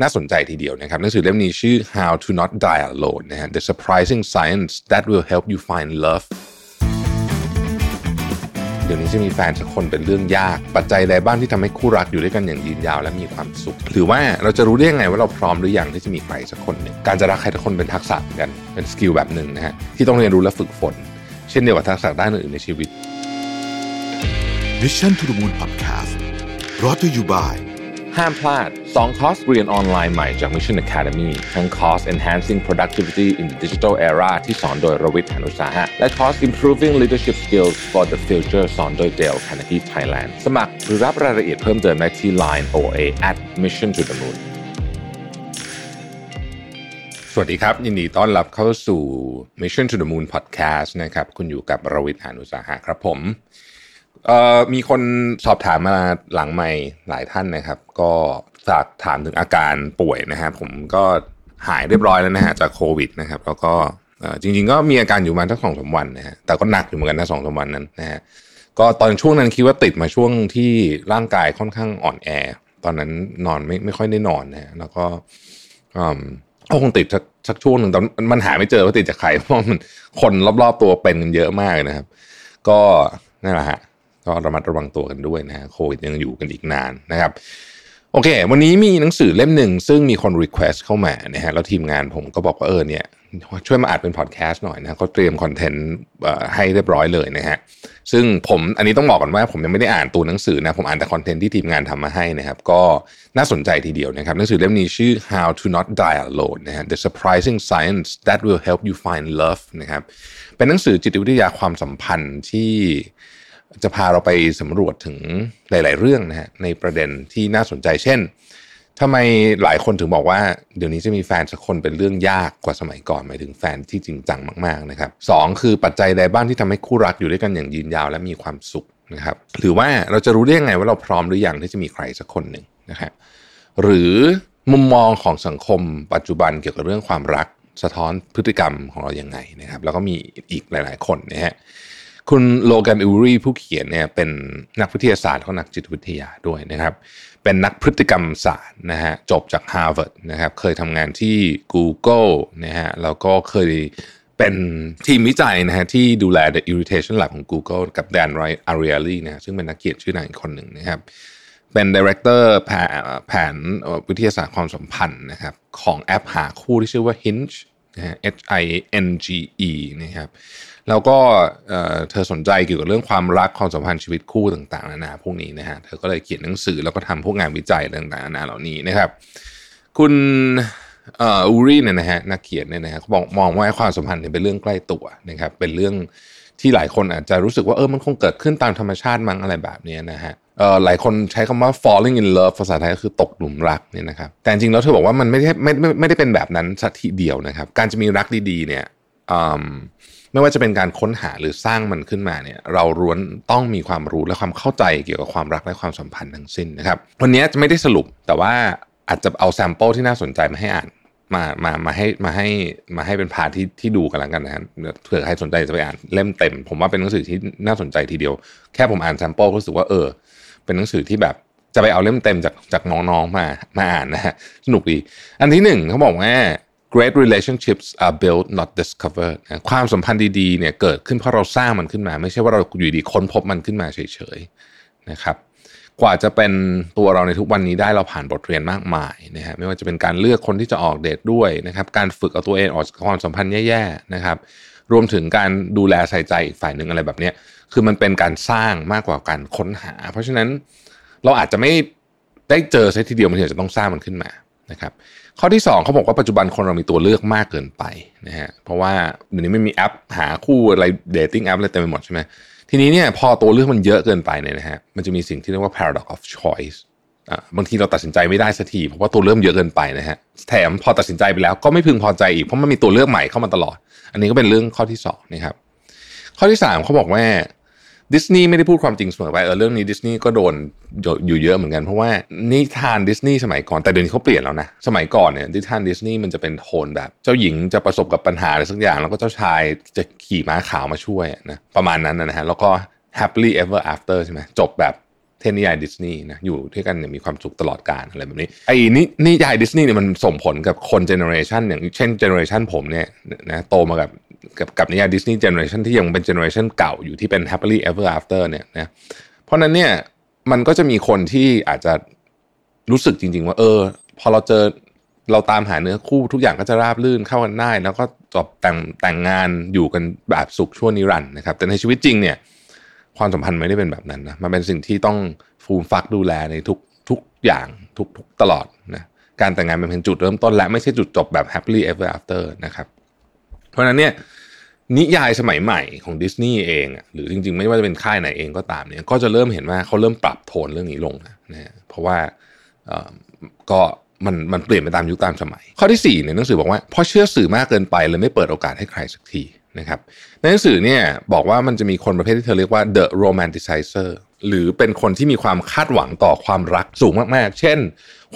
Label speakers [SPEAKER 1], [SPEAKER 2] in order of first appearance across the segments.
[SPEAKER 1] น่าสนใจทีเดียวนะครับหนังสือเล่มนี้ชื่อ How to Not Die Alone นะฮะ The Surprising Science That Will Help You Find Love เดี๋ยวนี้จะมีแฟนสักคนเป็นเรื่องยาก ปัจจัยใดบ้างที่ทำให้คู่รักอยู่ด้วยกันอย่างยืนยาวและมีความสุข หรือว่าเราจะรู้ได้ยังไงว่าเราพร้อมหรือยังที่จะมีใครสักคนหนึ่งการจะรักใครสักคนเป็นทักษะเหมือนกันเป็นสกิลแบบหนึ่งนะฮะที่ต้องเรียนรู้และฝึกฝน เช่นเดียวกับทักษะด้านอื่นในชีวิต
[SPEAKER 2] Mission to the Moon Podcast brought to you by
[SPEAKER 1] ห้ามพลาด 2 คอร์สเรียนออนไลน์ใหม่จาก Mission Academy ทั้งคอร์ส Enhancing Productivity in the Digital Era ที่สอนโดยรวิทย์หานุสาหะ และคอร์ส Improving Leadership Skills for the Future สอนโดย Dale Carnegie Thailand สมัครหรือรับรายละเอียดเพิ่มเติมได้ที่ Line OA at Mission to the Moon สวัสดีครับ ยินดีต้อนรับเข้าสู่ Mission to the Moon Podcast นะครับ คุณอยู่กับรวิทย์หานุสาหะครับผม เอ่อมีคนสอบถามมาหลังไม่หลายท่านนะครับ ก็ฝากถามถึงอาการป่วยนะฮะผมก็หายเรียบร้อยแล้วนะฮะจากโควิดนะครับ แล้วก็จริง ๆ ก็มีอาการอยู่มาทั้งสองสาวันนะฮะแต่ก็หนักอยู่เหมือนกันนะสองสาวันนั้นนะฮะก็ตอนช่วงนั้นคิดว่าติดมาช่วงที่ร่างกายค่อนข้างอ่อนแอ ตอนนั้นนอนไม่ไม่ค่อยได้นอนนะฮะแล้วก็ก็คงติดสักช่วงหนึ่งแตอนมันหาไม่เจอว่าติดจากใครเพราะมันคนรอบๆตัวเป็นกันเยอะมากนะครับ ก็นั่นแหละฮะ ก็ระมัดระวังตัวกันด้วยนะฮะโควิดยังอยู่กันอีกนานนะครับ โอเค วันนี้มีหนังสือเล่มหนึ่งซึ่งมีคน request เข้ามานะฮะแล้วทีมงานผมก็บอกว่าเออเนี่ยช่วยมาอัดเป็นพอดแคสต์หน่อยนะเขาเตรียมคอนเทนต์ให้เรียบร้อยเลยนะฮะซึ่งผมอันนี้ต้องบอกก่อนว่าผมยังไม่ได้อ่านตัวหนังสือนะผมอ่านแต่คอนเทนต์ที่ทีมงานทำมาให้นะครับ ก็น่าสนใจทีเดียวนะครับหนังสือเล่มนี้ชื่อ How to Not Die Alone นะฮะ The Surprising Science That Will Help You Find Love นะครับเป็นหนังสือจิตวิทยาความสัมพันธ์ที่ จะพาเราไปสำรวจถึงหลาย ๆ เรื่องนะฮะในประเด็นที่น่าสนใจเช่นทำไมหลายคนถึงบอกว่า เดี๋ยวนี้จะมีแฟนสักคนเป็นเรื่องยากกว่าสมัยก่อนหมายถึงแฟนที่จริงจังมาก ๆ นะครับสองคือปัจจัยใดบ้างที่ทำให้คู่รักอยู่ด้วยกันอย่างยืนยาวและมีความสุขนะครับหรือว่าเราจะรู้ได้ยังไงว่าเราพร้อมหรือยังที่จะมีใครสักคนหนึ่งนะครับหรือมุมมองของสังคมปัจจุบันเกี่ยวกับเรื่องความรักสะท้อนพฤติกรรมของเราอย่างไงนะครับ แล้วก็มีอีกหลาย ๆ คนนะฮะ คุณโลแกนอูรีผู้เขียนเนี่ยเป็นนักวิทยาศาสตร์และนักจิตวิทยาด้วยนะครับ เป็นนักพฤติกรรมศาสตร์นะฮะจบจาก Harvard นะครับเคยทำงานที่ Google นะฮะแล้วก็เคยเป็นทีมวิจัยนะฮะที่ดูแล The Irritation Lab ของ Google กับแดนไรอาริอลีนะซึ่งเป็นนักเขียนชื่อดังอีกคนหนึ่งนะครับเป็น director แผนกวิทยาศาสตร์ความสัมพันธ์นะครับของแอปหาคู่ที่ชื่อว่า Hinge นะฮะ H I N G E นะครับแล้วก็เธอสนใจเกี่ยวกับเรื่องความรักความสัมพันธ์ชีวิตคู่ต่างๆนานาพวกนี้นะฮะเธอก็เลยเขียนหนังสือแล้วก็ทำพวกงานวิจัยต่างๆนานาเหล่านี้นะครับ คุณอูรีเนี่ยนะฮะนักเขียนเนี่ยนะฮะเขาบอกมองว่าความสัมพันธ์เนี่ยเป็นเรื่องใกล้ตัวนะครับ เป็นเรื่องที่หลายคนอาจจะรู้สึกว่าเออมันคงเกิดขึ้นตามธรรมชาติมั้งอะไรแบบนี้นะฮะ หลายคนใช้คำว่า falling in love ภาษาไทยก็คือตกหลุมรักเนี่ยนะครับแต่จริงแล้วเธอบอกว่ามันไม่ได้ไม่ไม่ไม่ได้เป็นแบบนั้นสักทีเดียวนะครับ การจะมีรักดีๆเนี่ยไม่ว่าจะเป็นการค้นหาหรือสร้างมันขึ้นมาเนี่ยเราร้วนต้องมีความรู้และความเข้าใจเกี่ยวกับความรักและความสัมพันธ์ทั้งสิ้นนะครับวันนี้จะไม่ได้สรุปแต่ว่าอาจจะเอาแซมเปิลที่น่าสนใจมาให้อ่านมามามาให้มาให้มาให้เป็นพาที่ที่ดูกันแล้วกันนะเผื่อใครสนใจจะไปอ่านเล่มเต็ม ผมว่าเป็นหนังสือที่น่าสนใจทีเดียว แค่ผมอ่านแซมเปิลก็รู้สึกว่าเออ เป็นหนังสือที่แบบจะไปเอาเล่มเต็มจากจากน้องๆมามาอ่านนะฮะสนุกดี อันที่หนึ่งเขาบอกว่า great relationships are built not discovered ความสัมพันธ์ดีๆเนี่ยเกิดขึ้นเพราะเราสร้างมันขึ้นมา ไม่ใช่ว่าเราอยู่ดีค้นพบมันขึ้นมาเฉยๆนะครับกว่าจะเป็นตัวเราในทุกวันนี้ได้เราผ่านบทเรียนมากมายนะฮะไม่ว่าจะเป็นการเลือกคนที่จะออกเดทด้วยนะครับการฝึกเอาตัวเองออกจากความสัมพันธ์แย่ๆนะครับ รวมถึงการดูแลใส่ใจอีกฝ่ายหนึ่งอะไรแบบนี้คือมันเป็นการสร้างมากกว่าการค้นหา เพราะฉะนั้นเราอาจจะไม่ได้เจอซะทีเดียวมันถึงจะต้องสร้างมันขึ้นมานะครับข้อที่ 2เขาบอกว่าปัจจุบันคนเรามีตัวเลือกมากเกินไปนะฮะเพราะว่าเดี๋ยวนี้ไม่มีแอปหาคู่อะไรเดทติ้งแอปอะไรเต็มไปหมดใช่ไหมทีนี้เนี่ยพอตัวเลือกมันเยอะเกินไปเนี่ยนะฮะมันจะมีสิ่งที่เรียกว่า paradox of choice บางทีเราตัดสินใจไม่ได้สักทีเพราะว่าตัวเลือกเยอะเกินไปนะฮะแถมพอตัดสินใจไปแล้วก็ไม่พึงพอใจอีกเพราะมันมีตัวเลือกใหม่เข้ามาตลอด อันนี้ก็เป็นเรื่องข้อที่2นะครับข้อที่3เขาบอกว่าดิสนีย์ไม่ได้พูดความจริงเสมอไปเออเรื่องนี้ดิสนีย์ก็โดนอยู่เยอะเหมือนกันเพราะว่านิทานดิสนีย์สมัยก่อนแต่เดี๋ยวนี้เขาเปลี่ยนแล้วนะสมัยก่อนเนี่ยนิทานดิสนีย์มันจะเป็นโทนแบบ เจ้าหญิงจะประสบกับปัญหาอะไรสักอย่าง แล้วก็เจ้าชายจะขี่ม้าขาวมาช่วยนะประมาณนั้นนะฮะแล้วก็ happily ever after ใช่ไหมจบแบบ เทพนิยายดิสนีย์นะอยู่ด้วยกันเนี่ยมีความสุขตลอดกาลอะไรแบบนี้ไอ้นินิยายดิสนีย์เนี่ยมันส่งผลกับคน generation อย่างเช่น generation ผมเนี่ยนะโตมากับกับกับนิยายดิสนีย์ generation ที่ยังเป็น generation เก่าอยู่ที่เป็น happily ever after เนี่ยนะเพราะนั้นเนี่ยมันก็จะมีคนที่อาจจะรู้สึกจริง ๆ ว่า เออ พอเราเจอเราตามหาเนื้อคู่ทุกอย่างก็จะราบลื่นเข้ากันได้ แล้วก็จบแต่งแต่งงานอยู่กันแบบสุขชั่วนิรันดร์นะครับ แต่ในชีวิตจริงเนี่ย ความสัมพันธ์ไม่ได้เป็นแบบนั้นนะมันเป็นสิ่งที่ต้องฟูมฟักดูแลในทุกทุกอย่างทุกทุกตลอดนะการแต่งงานเป็นเพียงจุดเริ่มต้นและไม่ใช่จุดจบแบบ happily ever after นะครับ เพราะนั้นเนี่ยนิยายสมัยใหม่ของดิสนีย์เองหรือจริงๆ ไม่ว่าจะเป็นค่ายไหนเองก็ตามเนี่ยก็จะเริ่มเห็นว่าเขาเริ่มปรับโทนเรื่องนี้ลงนะนะเพราะว่าก็ มันมันเปลี่ยนไปตามยุคตามสมัย ข้อที่4เนี่ยหนังสือบอกว่าพอเชื่อสื่อมากเกินไปเลยไม่เปิดโอกาสให้ใครสักทีนะครับในหนังสือเนี่ยบอกว่ามันจะมีคนประเภทที่เธอเรียกว่า the romanticizer หรือเป็นคนที่มีความคาดหวังต่อความรักสูงมากๆ เช่น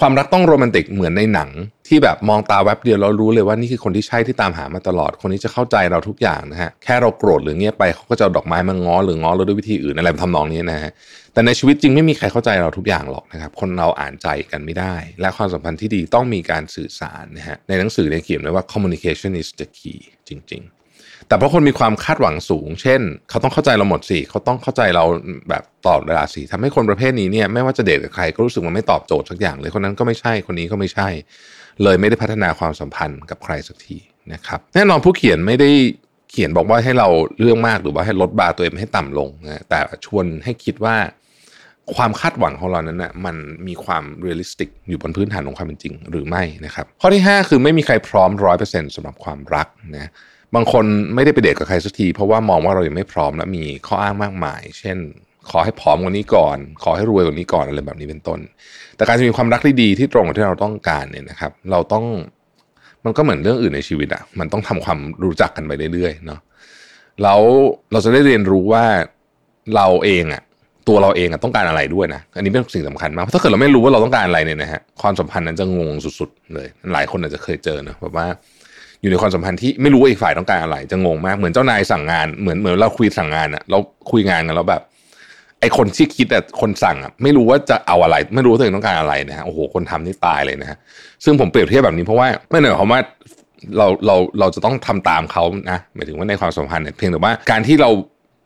[SPEAKER 1] ความรักต้องโรแมนติกเหมือนในหนัง ที่แบบมองตาแวบเดียวเรารู้เลยว่านี่คือคนที่ใช่ที่ตามหามาตลอด คนนี้จะเข้าใจเราทุกอย่างนะฮะ แค่เราโกรธหรือเงียบไปเขาก็จะดอกไม้มาง้อหรือง้อเราด้วยวิธีอื่นอะไรทำนองนี้นะฮะ แต่ในชีวิตจริงไม่มีใครเข้าใจเราทุกอย่างหรอกนะครับ คนเราอ่านใจกันไม่ได้ และความสัมพันธ์ที่ดีต้องมีการสื่อสารนะฮะ ในหนังสือเนี่ยเขียนไว้ว่า communication is the key จริง ๆ แต่เพราะคนมีความคาดหวังสูง เช่น เขาต้องเข้าใจเราหมดสิเขาต้องเข้าใจเราแบบตลอดเวลาสิทำให้คนประเภทนี้เนี่ยไม่ว่าจะเดทกับใครก็รู้สึกว่าไม่ตอบโจทย์สักอย่างเลยคนนั้นก็ไม่ใช่คนนี้ก็ไม่ใช่ เลยไม่ได้พัฒนาความสัมพันธ์กับใครสักทีนะครับแน่นอนผู้เขียนไม่ได้เขียนบอกว่าให้เราเรื่องมากหรือว่าให้ลดบาตัวเองให้ต่ำลงนะแต่ชวนให้คิดว่า ความคาดหวังของเรานั้นนะ่ะมันมีความ realistic อยู่บนพื้นฐานของความเป็นจริงหรือไม่นะครับ ข้อที่ 5 คือไม่มีใครพร้อมร้อยเปอร์เซ็นต์สำหรับความรักนะบางคนไม่ได้ไปเดทกับใครสักที เพราะว่ามองว่าเรายังไม่พร้อมและมีข้ออ้างมากมาย เช่น ขอให้ผอมกว่านี้ก่อน ขอให้รวยกว่านี้ก่อนอะไรแบบนี้เป็นต้น แต่การจะมีความรักที่ดีที่ตรงกับที่เราต้องการเนี่ยนะครับ เราต้องมันก็เหมือนเรื่องอื่นในชีวิตอะมันต้องทำความรู้จักกันไปเรื่อยๆเนาะแล้วเราจะได้เรียนรู้ว่าเราเองอะ ตัวเราเองต้องการอะไรด้วยนะอันนี้เป็นสิ่งสำคัญมากเพราะถ้าเกิดเราไม่รู้ว่าเราต้องการอะไรเนี่ยนะฮะความสัมพันธ์นั้นจะงงสุดๆเลย หลายคนอาจจะเคยเจอนะแบบว่าอยู่ในความสัมพันธ์ที่ไม่รู้ว่าอีกฝ่ายต้องการอะไรจะงงมากเหมือนเจ้านายสั่งงานเหมือนเหมือนเราคุยสั่งงานอะเราคุยงานกันแล้วแบบ ไอคนที่คิดแต่คนสั่งอะไม่รู้ว่าจะเอาอะไร ไม่รู้ตัวเองต้องการอะไรนะฮะโอ้โหคนทำนี่ตายเลยนะฮะซึ่งผมเปรียบเทียบแบบนี้เพราะว่าไม่ได้หมายความว่าเราเราเราจะต้องทำตามเขานะหมายถึงว่าในความสัมพันธ์เนี่ยเพียงแต่ว่าการที่เรา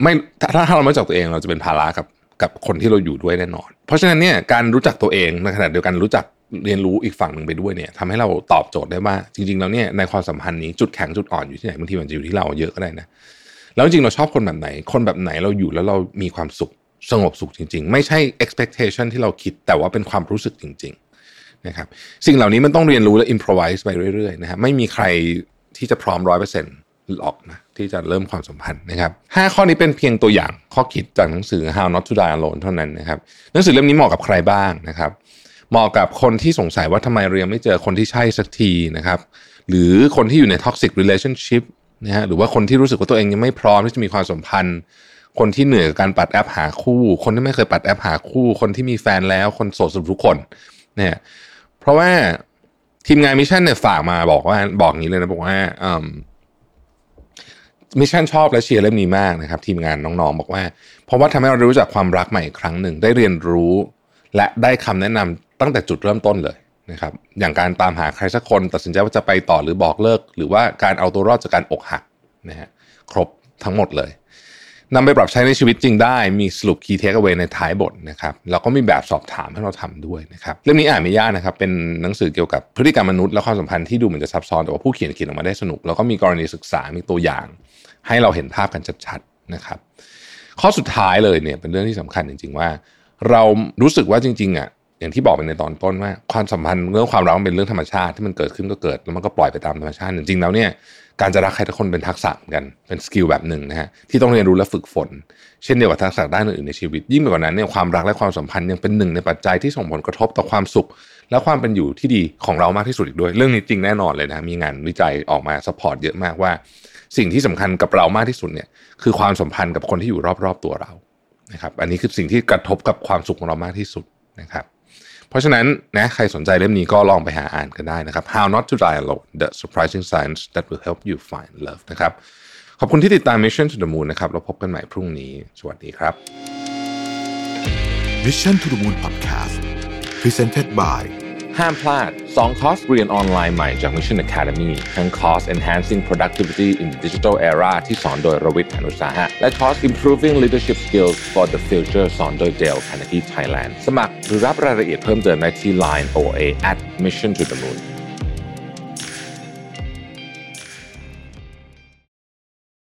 [SPEAKER 1] ไม่ถ้าถ้าเราไม่จักตัวเองเราจะเป็นภาระกับ กับคนที่เราอยู่ด้วยแน่นอน เพราะฉะนั้นเนี่ยการรู้จักตัวเองในขณะเดียวกันรู้จักเรียนรู้อีกฝั่งหนึ่งไปด้วยเนี่ยทำให้เราตอบโจทย์ได้ว่าจริงๆแล้วเนี่ยในความสัมพันธ์นี้จุดแข็งจุดอ่อนอยู่ที่ไหนบางทีมันจะอยู่ที่เราเยอะก็ได้นะแล้วจริงเราชอบคนแบบไหน คนแบบไหนเราอยู่แล้วเรามีความสุขสงบสุขจริง ๆ ไม่ใช่ expectation ที่เราคิดแต่ว่าเป็นความรู้สึกจริง ๆนะครับ สิ่งเหล่านี้มันต้องเรียนรู้และ improvise ไปเรื่อยๆนะฮะไม่มีใครที่จะพร้อมร้อยเปอร์เซ็นต์ หรอกนะที่จะเริ่มความสัมพันธ์นะครับห้าข้อนี้เป็นเพียงตัวอย่างข้อคิดจากหนังสือ How Not to Die Alone เท่านั้นนะครับหนังสือเล่มนี้เหมาะกับใครบ้างนะครับเหมาะกับคนที่สงสัยว่าทำไมเรียนไม่เจอคนที่ใช่สักทีนะครับหรือคนที่อยู่ใน toxic relationship นะฮะหรือว่าคนที่รู้สึกว่าตัวเองยังไม่พร้อมที่จะมีความสัมพันธ์ คนที่เหนื่อยกับการปัดแอปหาคู่ คนที่ไม่เคยปัดแอปหาคู่ คนที่มีแฟนแล้วคนโสดสรุปทุกคนเนี่ยเพราะว่าทีมงาน Mission เนี่ยฝากมาบอกว่าบอกงี้เลยนะบอกว่า Mission ชอบและเชียร์เล่มนี้มากนะครับ ทีมงานน้องๆ บอกว่า เพราะว่าทำให้เรารู้จักความรักใหม่อีกครั้งหนึ่งได้เรียนรู้ และได้คำแนะนำตั้งแต่จุดเริ่มต้นเลยนะครับอย่างการตามหาใครสักคนตัดสินใจว่าจะไปต่อหรือบอกเลิก หรือว่าการเอาตัวรอดจากการอกหักนะฮะครบทั้งหมดเลยนำไปปรับใช้ในชีวิตจริงได้มีสรุปคีย์เทคเอาไว้ในท้ายบทนะครับแล้วก็มีแบบสอบถามให้เราทำด้วยนะครับเรื่องนี้อ่านไม่ยากนะครับ เป็นหนังสือเกี่ยวกับพฤติกรรมมนุษย์และความสัมพันธ์ที่ดูเหมือนจะซับซ้อนแต่ว่าผู้เขียนเขียนออกมาได้สนุก แล้วก็มีกรณีศึกษามีตัวอย่าง ให้เราเห็นภาพกันชัดๆนะครับ ข้อสุดท้ายเลยเนี่ยเป็นเรื่องที่สำคัญจริง ๆ ว่า เรารู้สึกว่าจริงๆอะอย่างที่บอกไปในตอนต้นว่าความสัมพันธ์เรื่องความรักมันเป็นเรื่องธรรมชาติที่มันเกิดขึ้นก็เกิดแล้วมันก็ปล่อยไปตามธรรมชาติจริงๆแล้วเนี่ยการจะรักใครสักคนเป็นทักษะกันเป็น skill แบบหนึ่งนะฮะที่ต้องเรียนรู้และฝึกฝน เช่นเดียวกับทักษะด้านอื่นในชีวิต ยิ่งไปกว่านั้นเนี่ยความรักและความสัมพันธ์ยังเป็นหนึ่งในปัจจัยที่ส่งผลกระทบต่อความสุข และความเป็นอยู่ที่ดีของเรามากที่สุดอีกด้วย เรื่องนี้จริงแน่นอนเลยนะมีงานวิจัยออกมา support เยอะมากว่า สิ่งที่สำคัญกับเรามากที่สุดเนี่ยคือความสัมพันธ์กับคนที่อยู่รอบๆตัวเรานะครับอันนี้คือสิ่งที่กระทบกับความสุขของเรามากที่สุดนะครับเพราะฉะนั้นนะใครสนใจเล่มนี้ก็ลองไปหาอ่านกันได้นะครับ How Not to Die Alone The Surprising Science That Will Help You Find Love นะครับขอบคุณที่ติดตาม Mission to the Moon นะครับเราพบกันใหม่พรุ่งนี้ สวัสดีครับ
[SPEAKER 2] Mission to the Moon Podcast Presented by
[SPEAKER 1] ห้ามพลาด 2 คอร์สเรียนออนไลน์ใหม่จาก Mission Academy ทั้งคอร์ส Enhancing Productivity in Digital Era ที่สอนโดยรวิทย์หานุสาหะ และคอร์ส Improving Leadership Skills for the Future สอนโดยเดลคานาทีไทยแลนด์สมัครหรือรับรายละเอียดเพิ่มเติมได้ที่ Line OA at Mission to the Moon